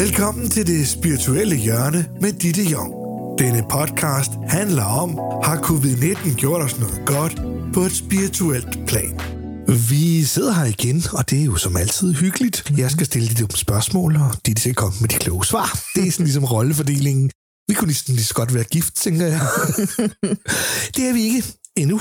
Velkommen til det spirituelle hjørne med Ditte Jong. Denne podcast handler om, har covid-19 gjort os noget godt på et spirituelt plan? Vi sidder her igen, og det er jo som altid hyggeligt. Jeg skal stille de dumme spørgsmål, og de skal komme med de kloge svar. Det er sådan ligesom rollefordelingen. Vi kunne ligesom lige så godt være gift, tænker jeg. det er vi ikke endnu.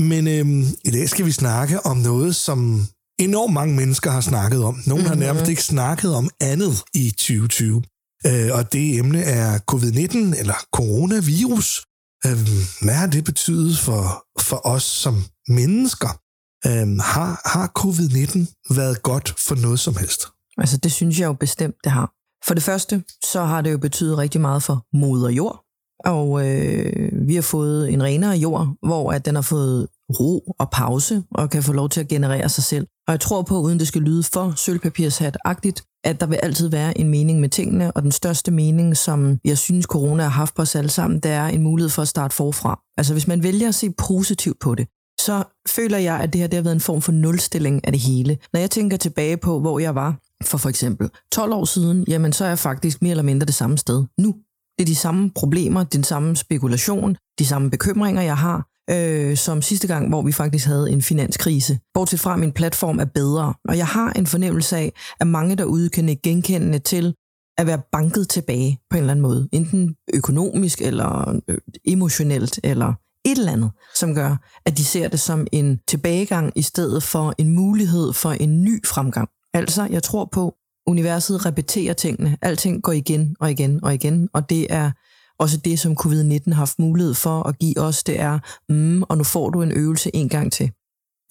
Men øhm, i dag skal vi snakke om noget, som enormt mange mennesker har snakket om. Nogle har nærmest ikke snakket om andet i 2020. Øh, og det emne er covid-19, eller coronavirus. Øh, hvad har det betydet for, for os som mennesker? Øh, har, har covid-19 været godt for noget som helst? Altså, det synes jeg jo bestemt, det har. For det første, så har det jo betydet rigtig meget for moder jord. Og øh, vi har fået en renere jord, hvor at den har fået ro og pause og kan få lov til at generere sig selv. Og jeg tror på, uden det skal lyde for sølvpapirshat-agtigt, at der vil altid være en mening med tingene, og den største mening, som jeg synes, corona har haft på os alle sammen, det er en mulighed for at starte forfra. Altså hvis man vælger at se positivt på det, så føler jeg, at det her det har været en form for nulstilling af det hele. Når jeg tænker tilbage på, hvor jeg var for for eksempel 12 år siden, jamen så er jeg faktisk mere eller mindre det samme sted nu. Det er de samme problemer, den samme spekulation, de samme bekymringer, jeg har, øh, som sidste gang, hvor vi faktisk havde en finanskrise. Bortset fra, at min platform er bedre. Og jeg har en fornemmelse af, at mange derude kan genkendende til at være banket tilbage på en eller anden måde. Enten økonomisk, eller øh, emotionelt, eller et eller andet, som gør, at de ser det som en tilbagegang i stedet for en mulighed for en ny fremgang. Altså, jeg tror på, universet repeterer tingene. Alting går igen og igen og igen, og det er også det, som covid-19 har haft mulighed for at give os, det er, mm, og nu får du en øvelse en gang til.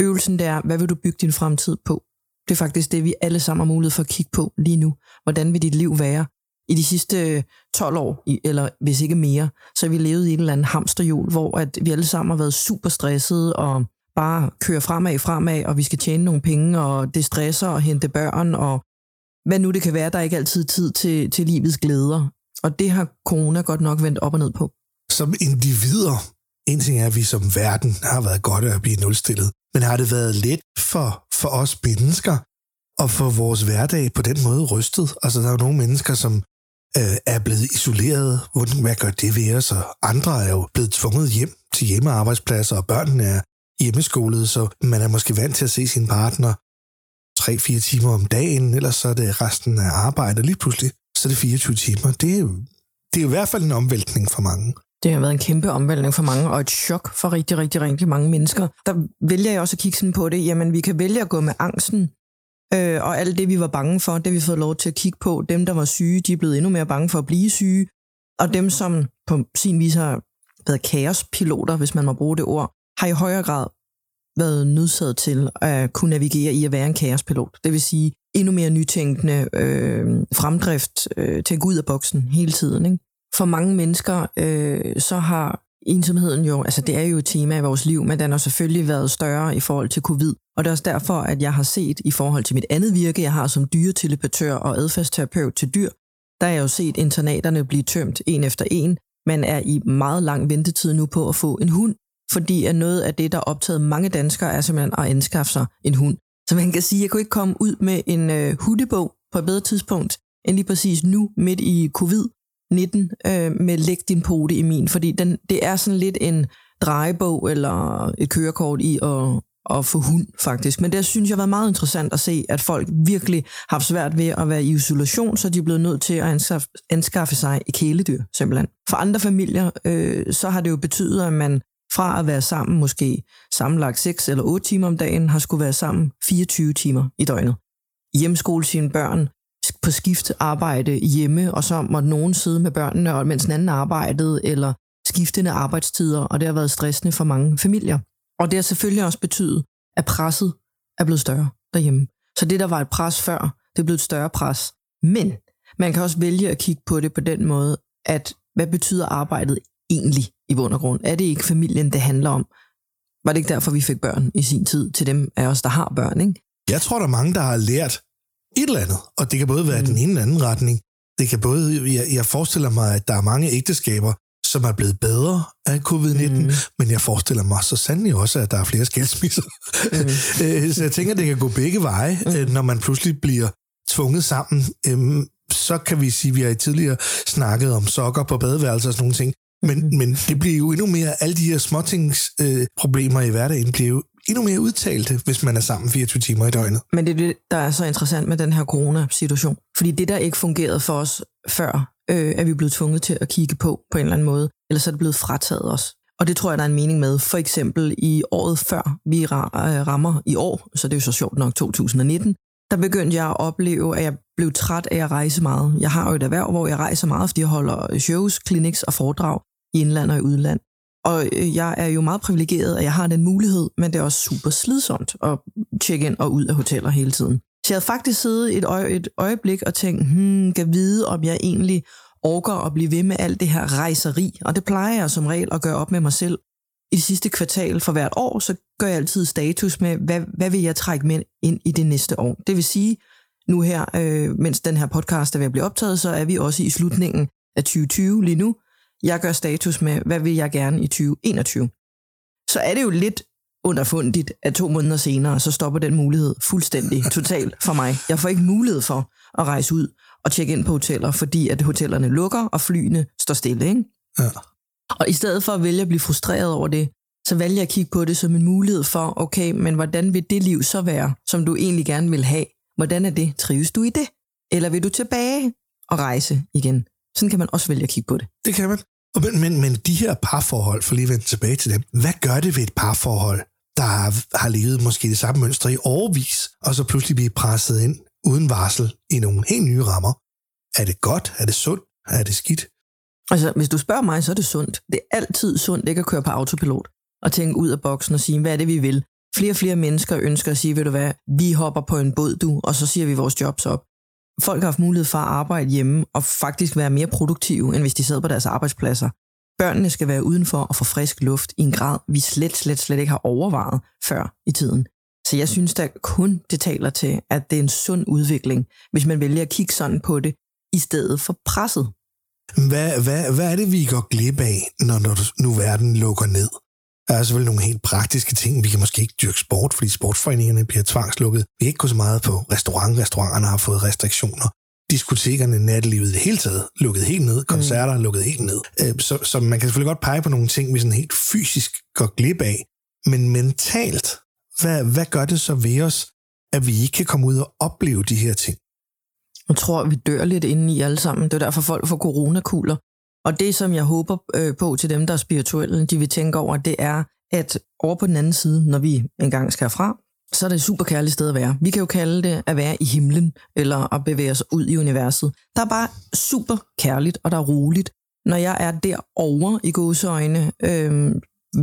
Øvelsen det er, hvad vil du bygge din fremtid på? Det er faktisk det, vi alle sammen har mulighed for at kigge på lige nu. Hvordan vil dit liv være? I de sidste øh, 12 år, eller hvis ikke mere, så har vi levet i et eller andet hamsterhjul, hvor at vi alle sammen har været super stressede og bare kører fremad, fremad, og vi skal tjene nogle penge, og det stresser og hente børn, og hvad nu det kan være, der er ikke altid tid til, til livets glæder. Og det har corona godt nok vendt op og ned på. Som individer, en ting er, at vi som verden har været godt at blive nulstillet, men har det været let for, for os mennesker at få vores hverdag på den måde rystet? Altså, der er jo nogle mennesker, som øh, er blevet isoleret. Hvad gør det ved os? Og andre er jo blevet tvunget hjem til hjemmearbejdspladser, og børnene er hjemmeskolet, så man er måske vant til at se sin partner 3-4 timer om dagen, ellers så er det resten af arbejdet. Lige pludselig så er det 24 timer. Det er, det er i hvert fald en omvæltning for mange. Det har været en kæmpe omvæltning for mange, og et chok for rigtig, rigtig, rigtig mange mennesker. Der vælger jeg også at kigge sådan på det. Jamen, vi kan vælge at gå med angsten, øh, og alt det, vi var bange for, det vi fået lov til at kigge på. Dem, der var syge, de er blevet endnu mere bange for at blive syge. Og dem, som på sin vis har været kaospiloter, hvis man må bruge det ord, har i højere grad været nødsaget til at kunne navigere i at være en kaospilot. Det vil sige endnu mere nytænkende øh, fremdrift øh, til at gå ud af boksen hele tiden. Ikke? For mange mennesker, øh, så har ensomheden jo, altså det er jo et tema i vores liv, men den har selvfølgelig været større i forhold til covid. Og det er også derfor, at jeg har set i forhold til mit andet virke, jeg har som dyreteleportør og adfærdsterapeut til dyr, der har jeg jo set internaterne blive tømt en efter en. Man er i meget lang ventetid nu på at få en hund, fordi at noget af det, der optaget mange danskere, er simpelthen at anskaffe sig en hund. Så man kan sige, at jeg kunne ikke komme ud med en øh, hundebog på et bedre tidspunkt, end lige præcis nu, midt i covid-19, øh, med Læg din pote i min, fordi den, det er sådan lidt en drejebog eller et kørekort i at, at få hund, faktisk. Men det synes jeg har været meget interessant at se, at folk virkelig har haft svært ved at være i isolation, så de er blevet nødt til at anskaffe, anskaffe sig et kæledyr, simpelthen. For andre familier, øh, så har det jo betydet, at man fra at være sammen måske sammenlagt 6 eller 8 timer om dagen, har skulle være sammen 24 timer i døgnet. Hjemskole sine børn, på skift arbejde hjemme, og så måtte nogen sidde med børnene, og mens den anden arbejdede, eller skiftende arbejdstider, og det har været stressende for mange familier. Og det har selvfølgelig også betydet, at presset er blevet større derhjemme. Så det, der var et pres før, det er blevet et større pres. Men man kan også vælge at kigge på det på den måde, at hvad betyder arbejdet egentlig i bund og grund? Er det ikke familien, det handler om? Var det ikke derfor, vi fik børn i sin tid til dem af os, der har børn? Ikke? Jeg tror, der er mange, der har lært et eller andet, og det kan både være mm. den ene eller anden retning. Det kan både, jeg, jeg forestiller mig, at der er mange ægteskaber, som er blevet bedre af covid-19, mm. men jeg forestiller mig så sandelig også, at der er flere skilsmisser. Mm. så jeg tænker, at det kan gå begge veje, mm. når man pludselig bliver tvunget sammen øhm, så kan vi sige, at vi har tidligere snakket om sokker på badeværelser og sådan nogle ting. Men, mm. men det bliver jo endnu mere, alle de her småtings øh, i hverdagen bliver jo endnu mere udtalte, hvis man er sammen 24 timer i døgnet. Men det er det, der er så interessant med den her corona-situation. Fordi det, der ikke fungerede for os før, øh, er vi blevet tvunget til at kigge på på en eller anden måde. Ellers er det blevet frataget os. Og det tror jeg, der er en mening med. For eksempel i året før vi øh, rammer i år, så det er jo så sjovt nok 2019, der begyndte jeg at opleve, at jeg blev træt af at rejse meget. Jeg har jo et erhverv, hvor jeg rejser meget, fordi jeg holder shows, clinics og foredrag i indland og i udland. Og øh, jeg er jo meget privilegeret, at jeg har den mulighed, men det er også super slidsomt at tjekke ind og ud af hoteller hele tiden. Så jeg havde faktisk siddet et, øje, et øjeblik og tænkt, hmm, kan vide, om jeg egentlig orker at blive ved med alt det her rejseri. Og det plejer jeg som regel at gøre op med mig selv. I det sidste kvartal for hvert år, så gør jeg altid status med, hvad, hvad vil jeg trække med ind i det næste år. Det vil sige, nu her, øh, mens den her podcast er ved at blive optaget, så er vi også i slutningen af 2020 lige nu. Jeg gør status med, hvad vil jeg gerne i 2021. Så er det jo lidt underfundigt, at to måneder senere, så stopper den mulighed fuldstændig totalt for mig. Jeg får ikke mulighed for at rejse ud og tjekke ind på hoteller, fordi at hotellerne lukker, og flyene står stille. Ikke? Ja. Og i stedet for at vælge at blive frustreret over det, så vælger jeg at kigge på det som en mulighed for, okay, men hvordan vil det liv så være, som du egentlig gerne vil have? Hvordan er det? Trives du i det? Eller vil du tilbage og rejse igen? Sådan kan man også vælge at kigge på det. Det kan man. Men, men, men de her parforhold, for lige at vende tilbage til dem, hvad gør det ved et parforhold, der har, har levet måske det samme mønster i overvis, og så pludselig bliver presset ind uden varsel i nogle helt nye rammer? Er det godt? Er det sundt? Er det skidt? Altså, hvis du spørger mig, så er det sundt. Det er altid sundt ikke at køre på autopilot og tænke ud af boksen og sige, hvad er det, vi vil? Flere og flere mennesker ønsker at sige, ved du hvad, vi hopper på en båd, du, og så siger vi vores jobs op. Folk har haft mulighed for at arbejde hjemme og faktisk være mere produktive, end hvis de sad på deres arbejdspladser. Børnene skal være udenfor og få frisk luft i en grad, vi slet, slet, slet ikke har overvejet før i tiden. Så jeg synes da kun, det taler til, at det er en sund udvikling, hvis man vælger at kigge sådan på det, i stedet for presset. Hvad, hvad, hvad er det, vi går glip af, når, når nu verden lukker ned? Der er selvfølgelig nogle helt praktiske ting. Vi kan måske ikke dyrke sport, fordi sportsforeningerne bliver tvangslukket. Vi kan ikke gå så meget på restaurant. Restauranterne har fået restriktioner. Diskotekerne, nattelivet det hele taget lukket helt ned. Koncerter mm. lukket helt ned. Øh, så, så man kan selvfølgelig godt pege på nogle ting, vi sådan helt fysisk går glip af. Men mentalt, hvad, hvad gør det så ved os, at vi ikke kan komme ud og opleve de her ting? Jeg tror, vi dør lidt inde i alle sammen. Det er derfor, folk får coronakugler. Og det, som jeg håber øh, på til dem, der er spirituelle, de vil tænke over, det er, at over på den anden side, når vi engang skal fra, så er det et super kærligt sted at være. Vi kan jo kalde det at være i himlen, eller at bevæge os ud i universet. Der er bare super kærligt, og der er roligt. Når jeg er derovre i gåseøjne, øh,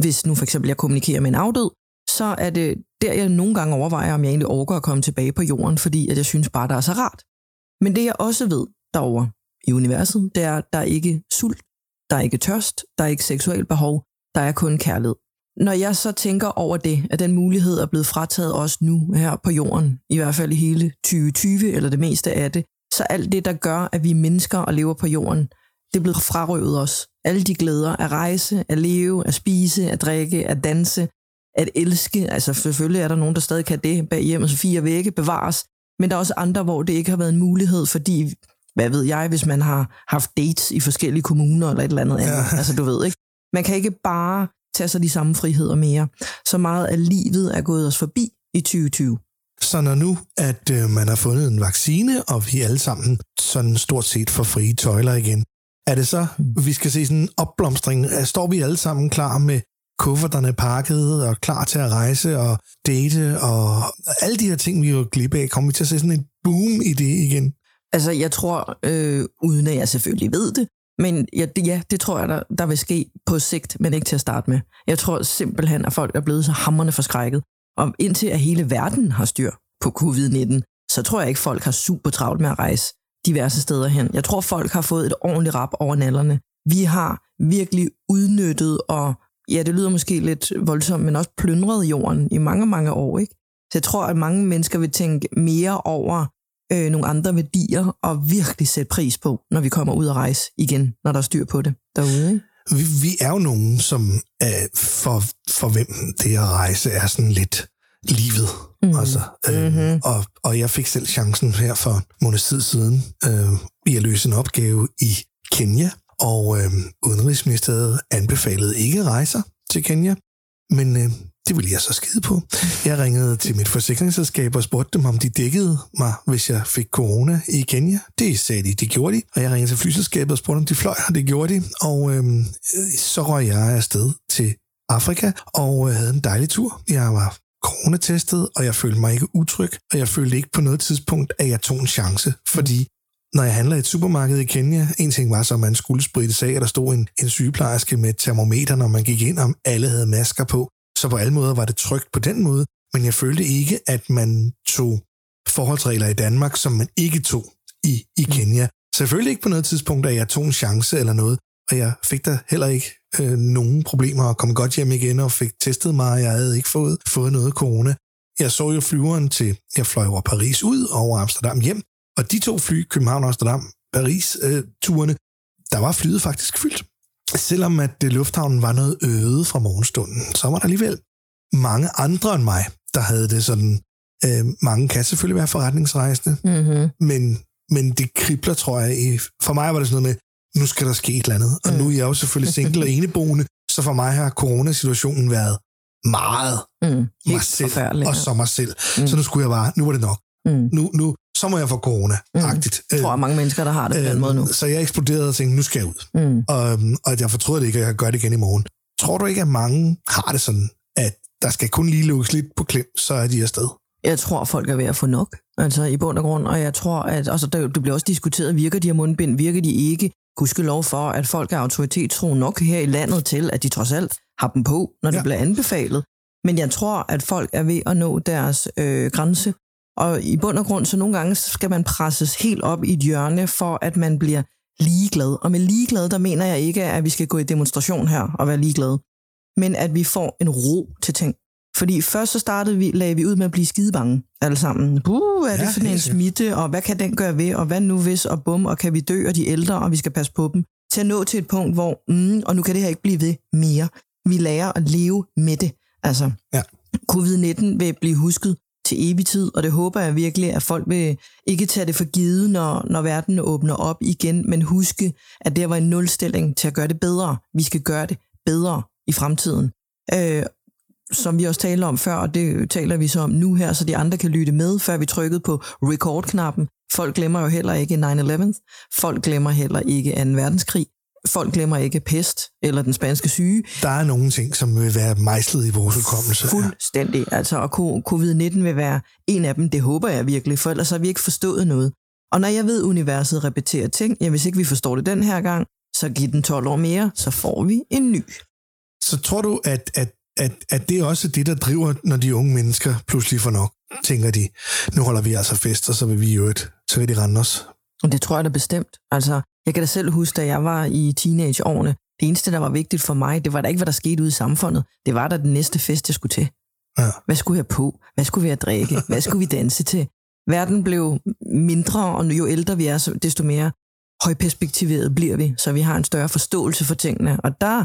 hvis nu for eksempel jeg kommunikerer med en afdød, så er det der, jeg nogle gange overvejer, om jeg egentlig overgår at komme tilbage på jorden, fordi at jeg synes bare, der er så rart. Men det jeg også ved derovre i universet, det er, der er ikke sult, der er ikke tørst, der er ikke seksuelt behov, der er kun kærlighed. Når jeg så tænker over det, at den mulighed er blevet frataget os nu her på jorden, i hvert fald i hele 2020 eller det meste af det, så alt det, der gør, at vi mennesker og lever på jorden, det er blevet frarøvet os. Alle de glæder at rejse, at leve, at spise, at drikke, at danse, at elske. Altså selvfølgelig er der nogen, der stadig kan det bag hjemmets fire vægge bevares, men der er også andre, hvor det ikke har været en mulighed, fordi, hvad ved jeg, hvis man har haft dates i forskellige kommuner eller et eller andet ja. andet. Altså du ved ikke. Man kan ikke bare tage sig de samme friheder mere. Så meget af livet er gået os forbi i 2020. Så når nu, at øh, man har fundet en vaccine, og vi alle sammen sådan stort set får frie tøjler igen, er det så, mm. vi skal se sådan en opblomstring? Står vi alle sammen klar med kufferterne pakket og klar til at rejse og date og alle de her ting, vi jo glip af, kommer vi til at se sådan en boom i det igen? Altså, jeg tror, øh, uden at jeg selvfølgelig ved det, men ja, det, ja, det tror jeg, der, der vil ske på sigt, men ikke til at starte med. Jeg tror simpelthen, at folk er blevet så hammerne forskrækket. Og indtil at hele verden har styr på covid-19, så tror jeg ikke, folk har super travlt med at rejse diverse steder hen. Jeg tror, folk har fået et ordentligt rap over nallerne. Vi har virkelig udnyttet og ja, det lyder måske lidt voldsomt, men også plyndret jorden i mange, mange år. Ikke? Så jeg tror, at mange mennesker vil tænke mere over øh, nogle andre værdier og virkelig sætte pris på, når vi kommer ud og rejse igen, når der er styr på det derude. Ikke? Vi, vi er jo nogen, som øh, for, for hvem det at rejse er sådan lidt livet. Mm. Altså, øh, mm-hmm. og, og jeg fik selv chancen her for en måned tid siden øh, i at løse en opgave i Kenya, og øh, Udenrigsministeriet anbefalede ikke rejser til Kenya, men øh, det ville jeg så skide på. Jeg ringede til mit forsikringsselskab og spurgte dem, om de dækkede mig, hvis jeg fik corona i Kenya. Det sagde de, det gjorde de. Og jeg ringede til flyselskabet og spurgte, om de fløj, og det gjorde de. Og øh, så røg jeg afsted til Afrika og øh, havde en dejlig tur. Jeg var coronatestet, og jeg følte mig ikke utryg, og jeg følte ikke på noget tidspunkt, at jeg tog en chance, fordi når jeg handler i et supermarked i Kenya, en ting var så, at man skulle spritte sig at der stod en, en sygeplejerske med termometer, når man gik ind, om alle havde masker på. Så på alle måder var det trygt på den måde, men jeg følte ikke, at man tog forholdsregler i Danmark, som man ikke tog i, i mm. Kenya. Selvfølgelig ikke på noget tidspunkt, at jeg tog en chance eller noget, og jeg fik da heller ikke øh, nogen problemer og kom godt hjem igen og fik testet mig, og jeg havde ikke fået, fået noget corona. Jeg så jo flyveren til, jeg fløj over Paris ud og over Amsterdam hjem, og de to fly, København og Amsterdam, Paris-turene, der var flyet faktisk fyldt. Selvom at det lufthavnen var noget øde fra morgenstunden, så var der alligevel mange andre end mig, der havde det sådan. Øh, mange kan selvfølgelig være forretningsrejsende, mm-hmm. men, men det kribler, tror jeg. I, for mig var det sådan noget med, nu skal der ske et eller andet. Og mm. nu er jeg jo selvfølgelig single og eneboende, så for mig har coronasituationen været meget mm, mig selv og så mig selv. Mm. Så nu skulle jeg bare, nu var det nok. Mm. Nu, nu, så må jeg få corona-agtigt. Mm. Jeg tror, at mange mennesker, der har det på den måde nu. Så jeg eksploderede og tænkte, nu skal jeg ud. Mm. Og, øhm, og jeg fortrød det ikke, at jeg gøre det igen i morgen. Tror du ikke, at mange har det sådan, at der skal kun lige lukkes lidt på klem, så er de afsted? Jeg tror, folk er ved at få nok, altså i bund og grund, og jeg tror, at altså, det bliver også diskuteret, virker de her mundbind, virker de ikke? Gudske lov for, at folk er autoritetstro nok her i landet til, at de trods alt har dem på, når det ja. bliver anbefalet. Men jeg tror, at folk er ved at nå deres øh, grænse, og i bund og grund, så nogle gange skal man presses helt op i et hjørne, for at man bliver ligeglad. Og med ligeglad, der mener jeg ikke, at vi skal gå i demonstration her og være ligeglade, men at vi får en ro til ting. Fordi først så startede vi, lagde vi ud med at blive skidebange alle sammen. Buh, er det ja, for en smitte, og hvad kan den gøre ved, og hvad nu hvis, og bum, og kan vi dø, og de ældre, og vi skal passe på dem. Til at nå til et punkt, hvor, mm, og nu kan det her ikke blive ved mere. Vi lærer at leve med det. Altså, ja. covid-19 vil blive husket til evig tid, og det håber jeg virkelig, at folk vil ikke tage det for givet, når, når verden åbner op igen, men huske, at det var en nulstilling til at gøre det bedre. Vi skal gøre det bedre i fremtiden. Øh, som vi også talte om før, og det taler vi så om nu her, så de andre kan lytte med, før vi trykkede på record-knappen. Folk glemmer jo heller ikke 9-11. Folk glemmer heller ikke 2. verdenskrig. Folk glemmer ikke pest eller den spanske syge. Der er nogle ting, som vil være mejslet i vores hukommelse. Fuldstændig. Altså, og covid-19 vil være en af dem. Det håber jeg virkelig, for ellers har vi ikke forstået noget. Og når jeg ved, at universet repeterer ting, ja, hvis ikke vi forstår det den her gang, så giv den 12 år mere, så får vi en ny. Så tror du, at, at, at, at det er også det, der driver, når de unge mennesker pludselig får nok? Tænker de, nu holder vi altså fest, og så vil vi jo et, så vil de rende os. Og det tror jeg da bestemt. Altså, jeg kan da selv huske, da jeg var i teenageårene, det eneste, der var vigtigt for mig, det var da ikke, hvad der skete ude i samfundet. Det var da den næste fest, jeg skulle til. Ja. Hvad skulle jeg på? Hvad skulle vi have drikke? Hvad skulle vi danse til? Verden blev mindre, og jo ældre vi er, desto mere højperspektiveret bliver vi, så vi har en større forståelse for tingene. Og der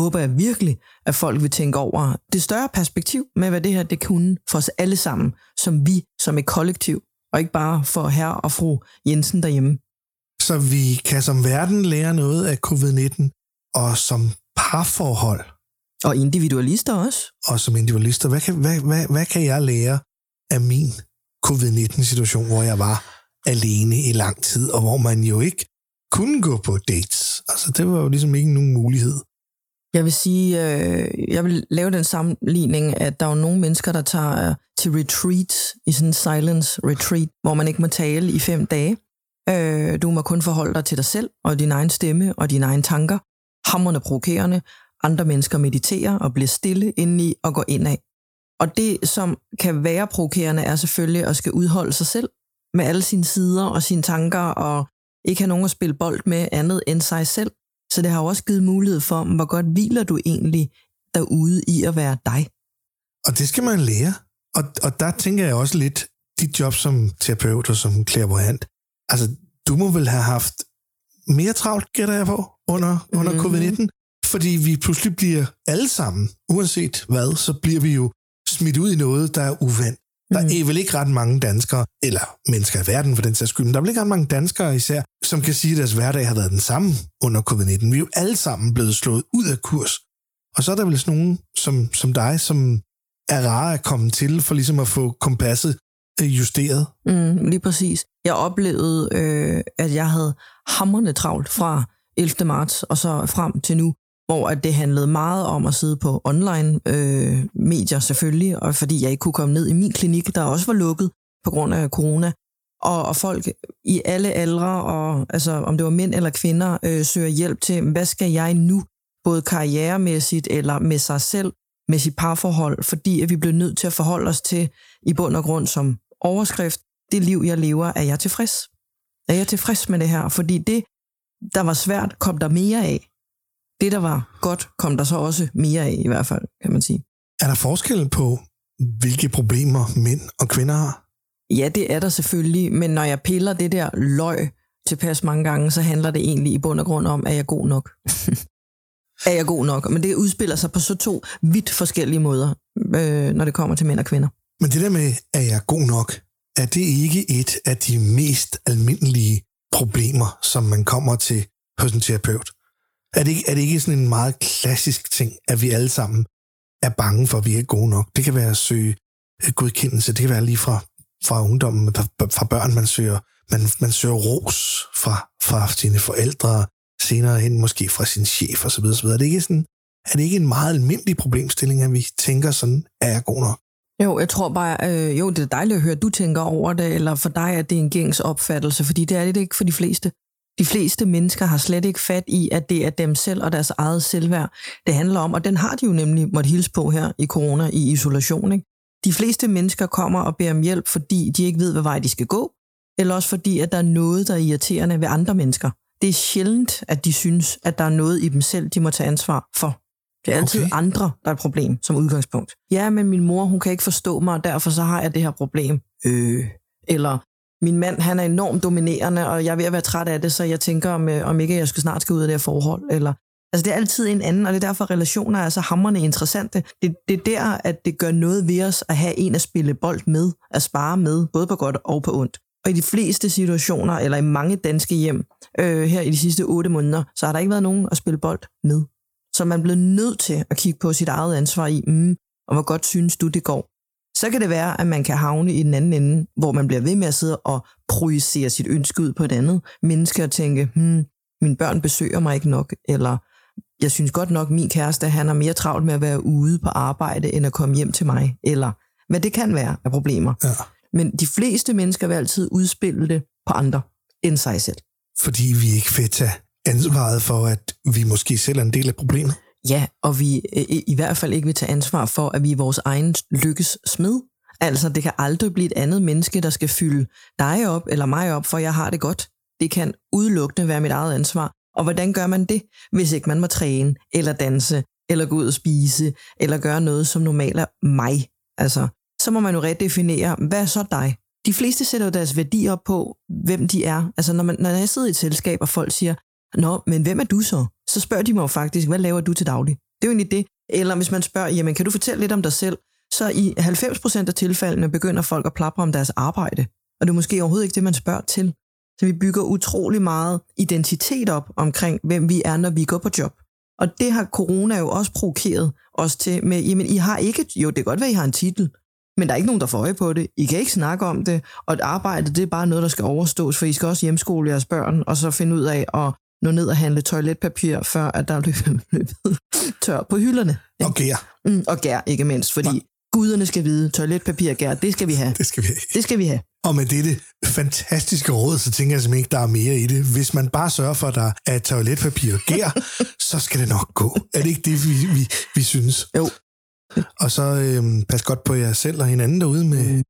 håber jeg virkelig, at folk vil tænke over det større perspektiv med, hvad det her det kunne for os alle sammen, som vi, som et kollektiv, og ikke bare for herre og fru Jensen derhjemme. Så vi kan som verden lære noget af covid-19, og som parforhold. Og individualister også. Og som individualister. Hvad kan, hvad, hvad, hvad kan jeg lære af min covid-19-situation, hvor jeg var alene i lang tid, og hvor man jo ikke kunne gå på dates. Altså, det var jo ligesom ikke nogen mulighed. Jeg vil sige, øh, jeg vil lave den sammenligning, at der er nogle mennesker, der tager øh, til retreat, i sådan en silence retreat, hvor man ikke må tale i fem dage. Øh, du må kun forholde dig til dig selv og din egen stemme og dine egne tanker. Hammerne provokerende. Andre mennesker mediterer og bliver stille indeni og går indad. Og det, som kan være provokerende, er selvfølgelig at skal udholde sig selv med alle sine sider og sine tanker, og ikke have nogen at spille bold med andet end sig selv. Så det har jo også givet mulighed for, hvor godt hviler du egentlig derude i at være dig. Og det skal man lære. Og, og der tænker jeg også lidt, dit job som terapeut og som clairvoyant, altså du må vel have haft mere travlt, gætter jeg på, under, under mm-hmm. covid-19, fordi vi pludselig bliver alle sammen, uanset hvad, så bliver vi jo smidt ud i noget, der er uvandt. Der Mm. er vel ikke ret mange danskere, eller mennesker i verden for den sags skyld, men der er vel ikke ret mange danskere især, som kan sige, at deres hverdag har været den samme under covid-19. Vi er jo alle sammen blevet slået ud af kurs. Og så er der vel sådan nogen som, som dig, som er rare at komme til, for ligesom at få kompasset øh, justeret. Mm, lige præcis. Jeg oplevede, øh, at jeg havde hammerne travlt fra 11. marts og så frem til nu, hvor at det handlede meget om at sidde på online øh, medier selvfølgelig, og fordi jeg ikke kunne komme ned i min klinik, der også var lukket på grund af corona. Og, og folk i alle aldre, og altså om det var mænd eller kvinder, øh, søger hjælp til, hvad skal jeg nu, både karrieremæssigt eller med sig selv, med sit parforhold, fordi at vi blev nødt til at forholde os til i bund og grund som overskrift, det liv, jeg lever, er jeg tilfreds? Er jeg tilfreds med det her? Fordi det, der var svært, kom der mere af. Det, der var godt, kom der så også mere af, i hvert fald, kan man sige. Er der forskel på, hvilke problemer mænd og kvinder har? Ja, det er der selvfølgelig, men når jeg piller det der løg tilpas mange gange, så handler det egentlig i bund og grund om, er jeg god nok? er jeg god nok? Men det udspiller sig på så to vidt forskellige måder, øh, når det kommer til mænd og kvinder. Men det der med, er jeg god nok, er det ikke et af de mest almindelige problemer, som man kommer til hos en terapeut? Er det, ikke, er det ikke sådan en meget klassisk ting, at vi alle sammen er bange for, at vi er gode nok? Det kan være at søge øh, godkendelse, det kan være lige fra, fra ungdommen, fra, fra børn, man søger, man, man søger ros fra, fra sine forældre, senere hen måske fra sin chef osv. osv. Er det ikke sådan, er det ikke en meget almindelig problemstilling, at vi tænker sådan, er jeg god nok? Jo, jeg tror bare, øh, jo, det er dejligt at høre, at du tænker over det, eller for dig er det en gængs opfattelse, fordi det er det ikke for de fleste. De fleste mennesker har slet ikke fat i, at det er dem selv og deres eget selvværd, det handler om, og den har de jo nemlig måtte hilse på her i corona i isolation. Ikke? De fleste mennesker kommer og beder om hjælp, fordi de ikke ved, hvad vej de skal gå, eller også fordi, at der er noget, der er irriterende ved andre mennesker. Det er sjældent, at de synes, at der er noget i dem selv, de må tage ansvar for. Det er altid Okay. andre, der er et problem som udgangspunkt. Ja, men min mor, hun kan ikke forstå mig, og derfor så har jeg det her problem. Øh. Eller min mand, han er enormt dominerende, og jeg er ved at være træt af det, så jeg tænker, om, øh, om ikke jeg skal snart skal ud af det her forhold. Eller, altså det er altid en anden, og det er derfor, relationer er så hammerne interessante. Det, det er der, at det gør noget ved os at have en at spille bold med, at spare med, både på godt og på ondt. Og i de fleste situationer, eller i mange danske hjem, øh, her i de sidste otte måneder, så har der ikke været nogen at spille bold med. Så man bliver nødt til at kigge på sit eget ansvar i, mm, og hvor godt synes du, det går. Så kan det være, at man kan havne i den anden ende, hvor man bliver ved med at sidde og projicere sit ønske ud på et andet menneske og tænke, hmm, mine børn besøger mig ikke nok, eller jeg synes godt nok, min kæreste han er mere travlt med at være ude på arbejde, end at komme hjem til mig, eller hvad det kan være af problemer. Ja. Men de fleste mennesker vil altid udspille det på andre end sig selv. fordi vi ikke vil tage ansvaret for, at vi måske selv er en del af problemet. Ja, og vi øh, i, i hvert fald ikke vil tage ansvar for, at vi er vores egen lykkes smed. Altså, det kan aldrig blive et andet menneske, der skal fylde dig op eller mig op, for jeg har det godt. Det kan udelukkende være mit eget ansvar. Og hvordan gør man det, hvis ikke man må træne, eller danse, eller gå ud og spise, eller gøre noget, som normalt er mig? Altså, så må man jo redefinere, hvad er så dig? De fleste sætter jo deres værdi op på, hvem de er. Altså, når, man, når jeg sidder i et selskab, og folk siger, Nå, men hvem er du så? Så spørger de mig jo faktisk, hvad laver du til daglig? Det er jo egentlig det. Eller hvis man spørger, jamen kan du fortælle lidt om dig selv? Så i 90% af tilfældene begynder folk at plapre om deres arbejde. Og det er måske overhovedet ikke det, man spørger til. Så vi bygger utrolig meget identitet op omkring, hvem vi er, når vi går på job. Og det har corona jo også provokeret os til med, jamen I har ikke, jo det kan godt være, I har en titel, men der er ikke nogen, der får øje på det. I kan ikke snakke om det, og et arbejde, det er bare noget, der skal overstås, for I skal også hjemskole jeres børn, og så finde ud af at nå ned og handle toiletpapir, før at der er løbet, tør på hylderne. Og gær, Mm, og gær ikke mindst, fordi guderne skal vide, toiletpapir og gær, det skal vi have. det skal vi have. Det skal vi have. Og med dette fantastiske råd, så tænker jeg simpelthen ikke, der er mere i det. Hvis man bare sørger for, at der er toiletpapir og gær, så skal det nok gå. Er det ikke det, vi, vi, vi synes? Jo. Og så øhm, pas godt på jer selv og hinanden derude med, Mm.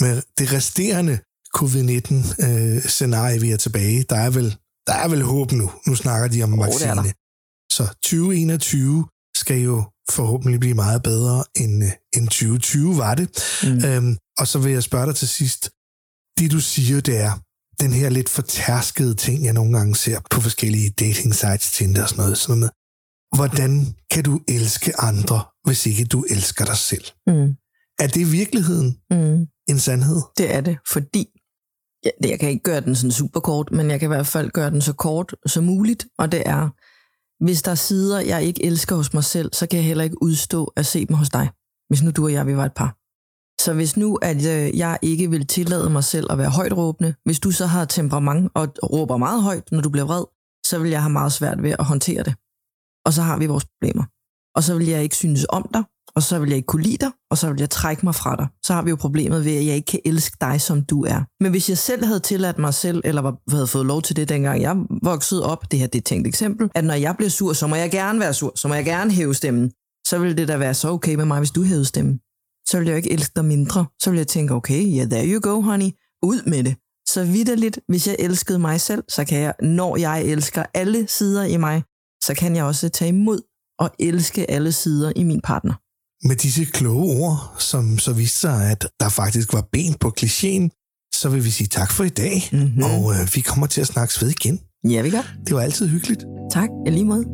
med det resterende covid-19-scenarie, vi er tilbage. Der er vel, der er vel håb nu. Nu snakker de om det er vaccine. der. Så 2021 skal jo forhåbentlig blive meget bedre end, øh, end 2020 var det. Mm. Øhm, og så vil jeg spørge dig til sidst. Det du siger, det er den her lidt fortærskede ting, jeg nogle gange ser på forskellige dating sites, Tinder og sådan noget. Sådan noget med. Hvordan kan du elske andre, hvis ikke du elsker dig selv? Mm. Er det i virkeligheden Mm. en sandhed? Det er det, fordi ja, jeg kan ikke gøre den sådan super kort, men jeg kan i hvert fald gøre den så kort som muligt, og det er, hvis der er sider, jeg ikke elsker hos mig selv, så kan jeg heller ikke udstå at se dem hos dig, hvis nu du og jeg, vi var et par. Så hvis nu, at øh, jeg ikke vil tillade mig selv at være højt råbende, hvis du så har temperament og råber meget højt, når du bliver vred, så vil jeg have meget svært ved at håndtere det. Og så har vi vores problemer. Og så vil jeg ikke synes om dig, og så vil jeg ikke kunne lide dig, og så vil jeg trække mig fra dig. Så har vi jo problemet ved, at jeg ikke kan elske dig, som du er. Men hvis jeg selv havde tilladt mig selv, eller var, havde fået lov til det, dengang jeg voksede op, det her det er et tænkt eksempel, at når jeg bliver sur, så må jeg gerne være sur, så må jeg gerne hæve stemmen. Så ville det da være så okay med mig, hvis du hævede stemmen. Så ville jeg jo ikke elske dig mindre. Så ville jeg tænke, okay, yeah, there you go, honey. Ud med det. Så vidderligt, hvis jeg elskede mig selv, så kan jeg, når jeg elsker alle sider i mig, så kan jeg også tage imod og elske alle sider i min partner. Med disse kloge ord, som så viste sig, at der faktisk var ben på klichéen, så vil vi sige tak for i dag, Mhm. og øh, vi kommer til at snakkes ved igen. Ja, vi gør. Det var altid hyggeligt. Tak, i lige måde.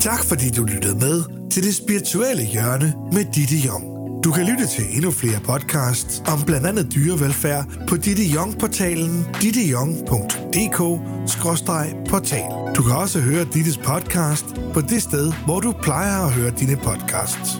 Tak fordi du lyttede med til det spirituelle hjørne med Ditte Jong. Du kan lytte til endnu flere podcasts om blandt andet dyrevelfærd på Ditte Jong-portalen dittejong.dk-portal. Du kan også høre Dittes podcast på det sted, hvor du plejer at høre dine podcasts.